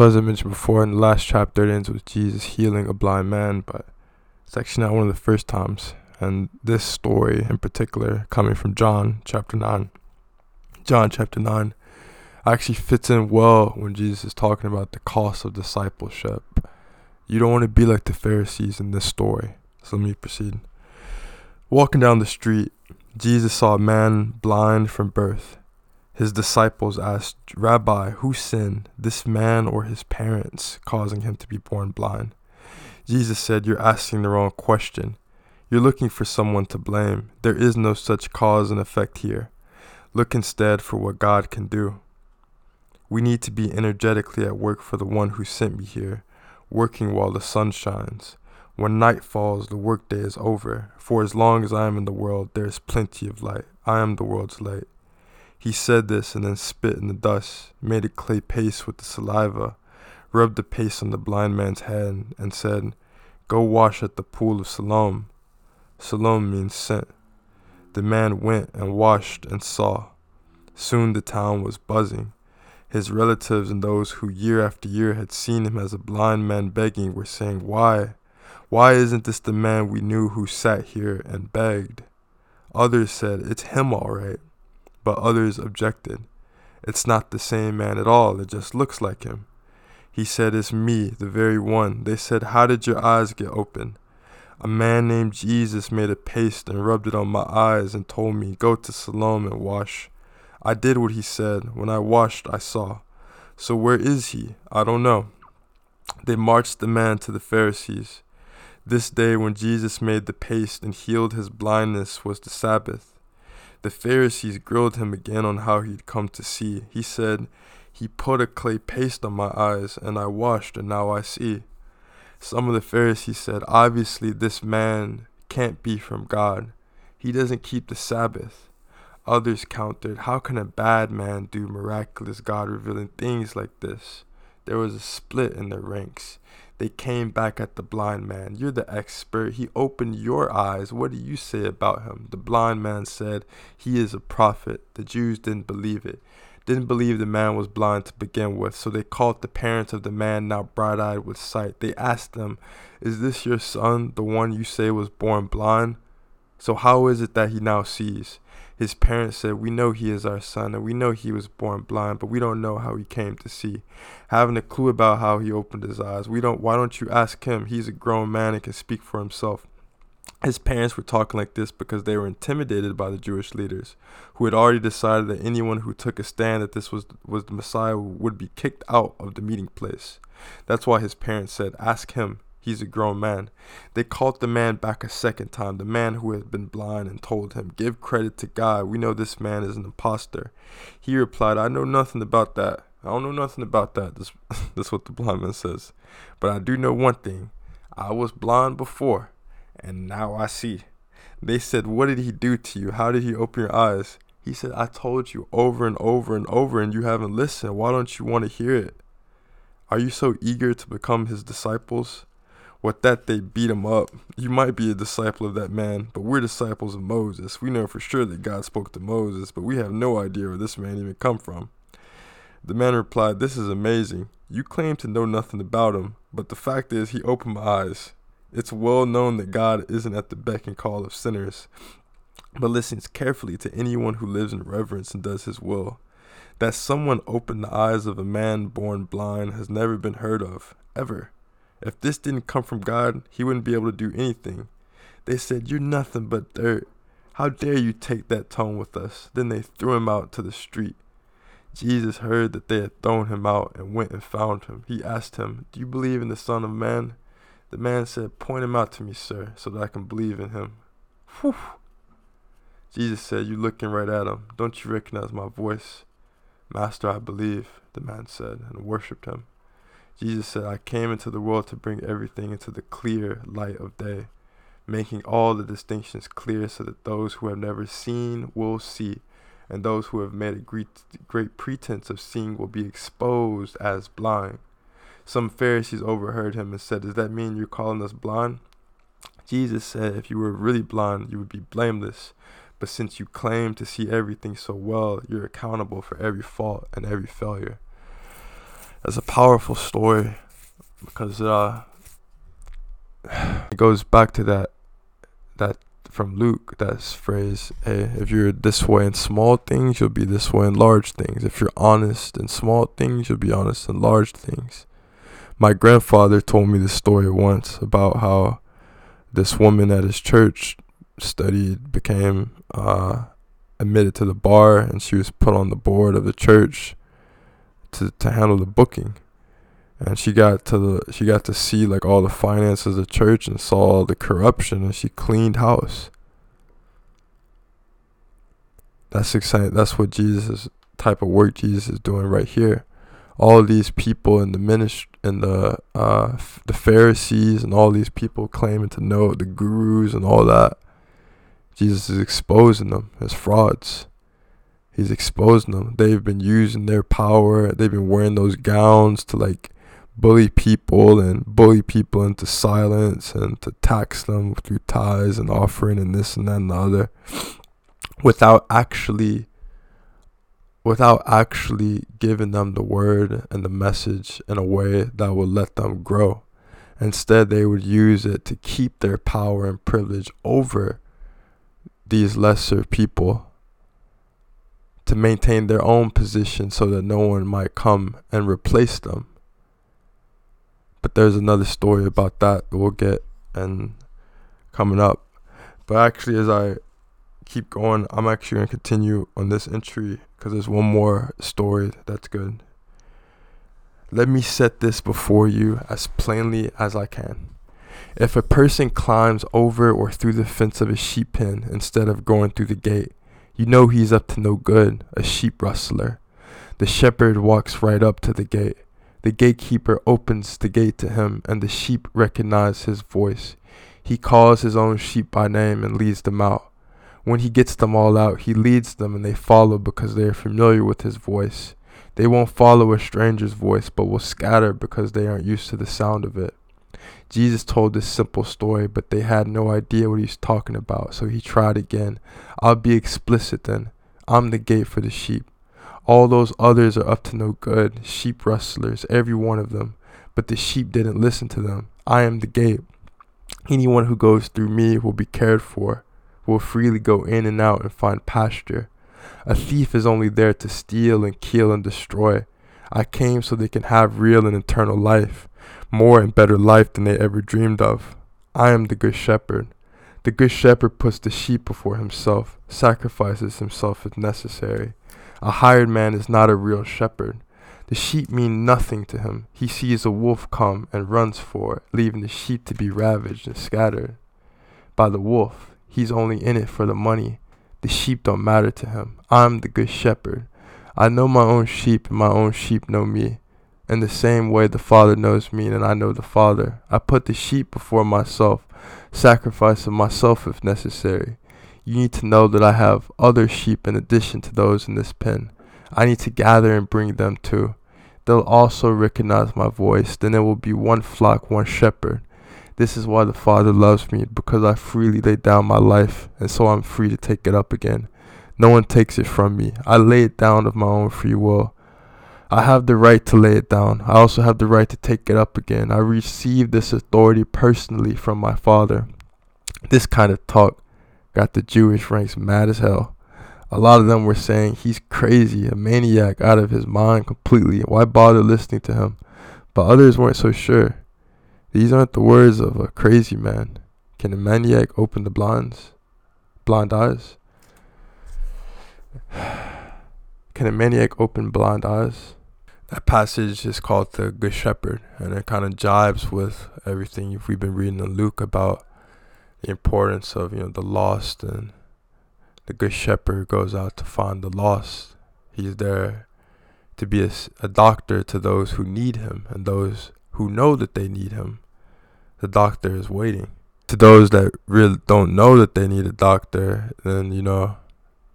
So, as I mentioned before, in the last chapter, it ends with Jesus healing a blind man, but it's actually not one of the first times. And this story in particular, coming from John chapter 9, John chapter 9, actually fits in well when Jesus is talking about the cost of discipleship. You don't want to be like the Pharisees in this story. So, let me proceed. Walking down the street, Jesus saw a man blind from birth. His disciples asked, Rabbi, who sinned, this man or his parents, causing him to be born blind? Jesus said, You're asking the wrong question. You're looking for someone to blame. There is no such cause and effect here. Look instead for what God can do. We need to be energetically at work for the one who sent me here, working while the sun shines. When night falls, the workday is over. For as long as I am in the world, there is plenty of light. I am the world's light. He said this and then spit in the dust, made a clay paste with the saliva, rubbed the paste on the blind man's head, and said, Go wash at the pool of Siloam. Siloam means sent. The man went and washed and saw. Soon the town was buzzing. His relatives and those who year after year had seen him as a blind man begging were saying, Why? Why isn't this the man we knew who sat here and begged? Others said, It's him all right but others objected. It's not the same man at all, it just looks like him. He said, It's me, the very one. They said, How did your eyes get open? A man named Jesus made a paste and rubbed it on my eyes and told me, Go to Siloam and wash. I did what he said. When I washed, I saw. So where is he? I don't know. They marched the man to the Pharisees. This day, when Jesus made the paste and healed his blindness, was the Sabbath. The Pharisees grilled him again on how he'd come to see. He said, He put a clay paste on my eyes, and I washed, and now I see. Some of the Pharisees said, Obviously, this man can't be from God. He doesn't keep the Sabbath. Others countered, How can a bad man do miraculous God revealing things like this? There was a split in their ranks. They came back at the blind man. You're the expert. He opened your eyes. What do you say about him? The blind man said, He is a prophet. The Jews didn't believe it. Didn't believe the man was blind to begin with. So they called the parents of the man, now bright eyed with sight. They asked them, Is this your son, the one you say was born blind? So how is it that he now sees? His parents said, We know he is our son, and we know he was born blind, but we don't know how he came to see. Having a clue about how he opened his eyes. We don't why don't you ask him? He's a grown man and can speak for himself. His parents were talking like this because they were intimidated by the Jewish leaders, who had already decided that anyone who took a stand that this was was the Messiah would be kicked out of the meeting place. That's why his parents said, Ask him. He's a grown man. They called the man back a second time, the man who had been blind, and told him, Give credit to God. We know this man is an impostor. He replied, I know nothing about that. I don't know nothing about that. This is what the blind man says. But I do know one thing. I was blind before, and now I see. They said, What did he do to you? How did he open your eyes? He said, I told you over and over and over, and you haven't listened. Why don't you want to hear it? Are you so eager to become his disciples? With that, they beat him up. You might be a disciple of that man, but we're disciples of Moses. We know for sure that God spoke to Moses, but we have no idea where this man even come from. The man replied, This is amazing. You claim to know nothing about him, but the fact is, he opened my eyes. It's well known that God isn't at the beck and call of sinners, but listens carefully to anyone who lives in reverence and does his will. That someone opened the eyes of a man born blind has never been heard of, ever. If this didn't come from God, he wouldn't be able to do anything. They said, You're nothing but dirt. How dare you take that tone with us? Then they threw him out to the street. Jesus heard that they had thrown him out and went and found him. He asked him, Do you believe in the Son of Man? The man said, Point him out to me, sir, so that I can believe in him. Whew. Jesus said, "You're looking right at him. Don't you recognize my voice? Master, I believe, the man said, and worshipped him. Jesus said, I came into the world to bring everything into the clear light of day, making all the distinctions clear so that those who have never seen will see, and those who have made a great, great pretense of seeing will be exposed as blind. Some Pharisees overheard him and said, Does that mean you're calling us blind? Jesus said, If you were really blind, you would be blameless. But since you claim to see everything so well, you're accountable for every fault and every failure. That's a powerful story because uh, it goes back to that that from Luke, that phrase, hey, if you're this way in small things, you'll be this way in large things. If you're honest in small things, you'll be honest in large things. My grandfather told me this story once about how this woman at his church studied, became uh, admitted to the bar, and she was put on the board of the church to, to handle the booking. And she got to the she got to see like all the finances of the church and saw all the corruption and she cleaned house. That's exciting that's what jesus type of work jesus is doing right here. All these people in the ministry and the uh the pharisees and all these people claiming to know the gurus and all that jesus is exposing them as frauds he's exposing them. They've been using their power. They've been wearing those gowns to like bully people and bully people into silence and to tax them through tithes and offering and this and that and the other without actually without actually giving them the word and the message in a way that will let them grow. Instead, they would use it to keep their power and privilege over these lesser people to maintain their own position so that no one might come and replace them. But there's another story about that we'll get and coming up. But actually, as I keep going, I'm actually going to continue on this entry because there's one more story that's good. Let me set this before you as plainly as I can. If a person climbs over or through the fence of a sheep pen instead of going through the gate, you know he's up to no good, a sheep rustler. The shepherd walks right up to the gate. The gatekeeper opens the gate to him, and the sheep recognize his voice. He calls his own sheep by name and leads them out. When he gets them all out, he leads them, and they follow because they are familiar with his voice. They won't follow a stranger's voice, but will scatter because they aren't used to the sound of it. Jesus told this simple story, but they had no idea what he was talking about, so he tried again. I'll be explicit then. I'm the gate for the sheep. All those others are up to no good, sheep rustlers, every one of them. But the sheep didn't listen to them. I am the gate. Anyone who goes through me will be cared for, will freely go in and out and find pasture. A thief is only there to steal and kill and destroy. I came so they can have real and eternal life, more and better life than they ever dreamed of. I am the good shepherd. The good shepherd puts the sheep before himself, sacrifices himself if necessary. A hired man is not a real shepherd. The sheep mean nothing to him. He sees a wolf come and runs for it, leaving the sheep to be ravaged and scattered by the wolf. He's only in it for the money. The sheep don't matter to him. I'm the good shepherd. I know my own sheep, and my own sheep know me. In the same way the Father knows me, and I know the Father. I put the sheep before myself, sacrificing myself if necessary. You need to know that I have other sheep in addition to those in this pen. I need to gather and bring them too. They'll also recognize my voice. Then there will be one flock, one shepherd. This is why the Father loves me, because I freely lay down my life, and so I'm free to take it up again. No one takes it from me. I lay it down of my own free will. I have the right to lay it down. I also have the right to take it up again. I received this authority personally from my Father. This kind of talk got the Jewish ranks mad as hell. A lot of them were saying he's crazy, a maniac out of his mind completely. Why bother listening to him? But others weren't so sure. These aren't the words of a crazy man. Can a maniac open the blinds? Blind eyes? Can a maniac open blind eyes? That passage is called the Good Shepherd, and it kind of jibes with everything we've been reading in Luke about the importance of you know the lost and the good shepherd goes out to find the lost. He's there to be a, a doctor to those who need him and those who know that they need him. The doctor is waiting. To those that really don't know that they need a doctor then you know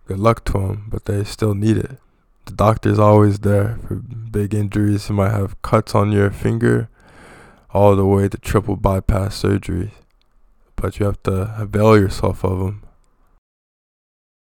good luck to them but they still need it the doctor is always there for big injuries you might have cuts on your finger all the way to triple bypass surgery but you have to avail yourself of them.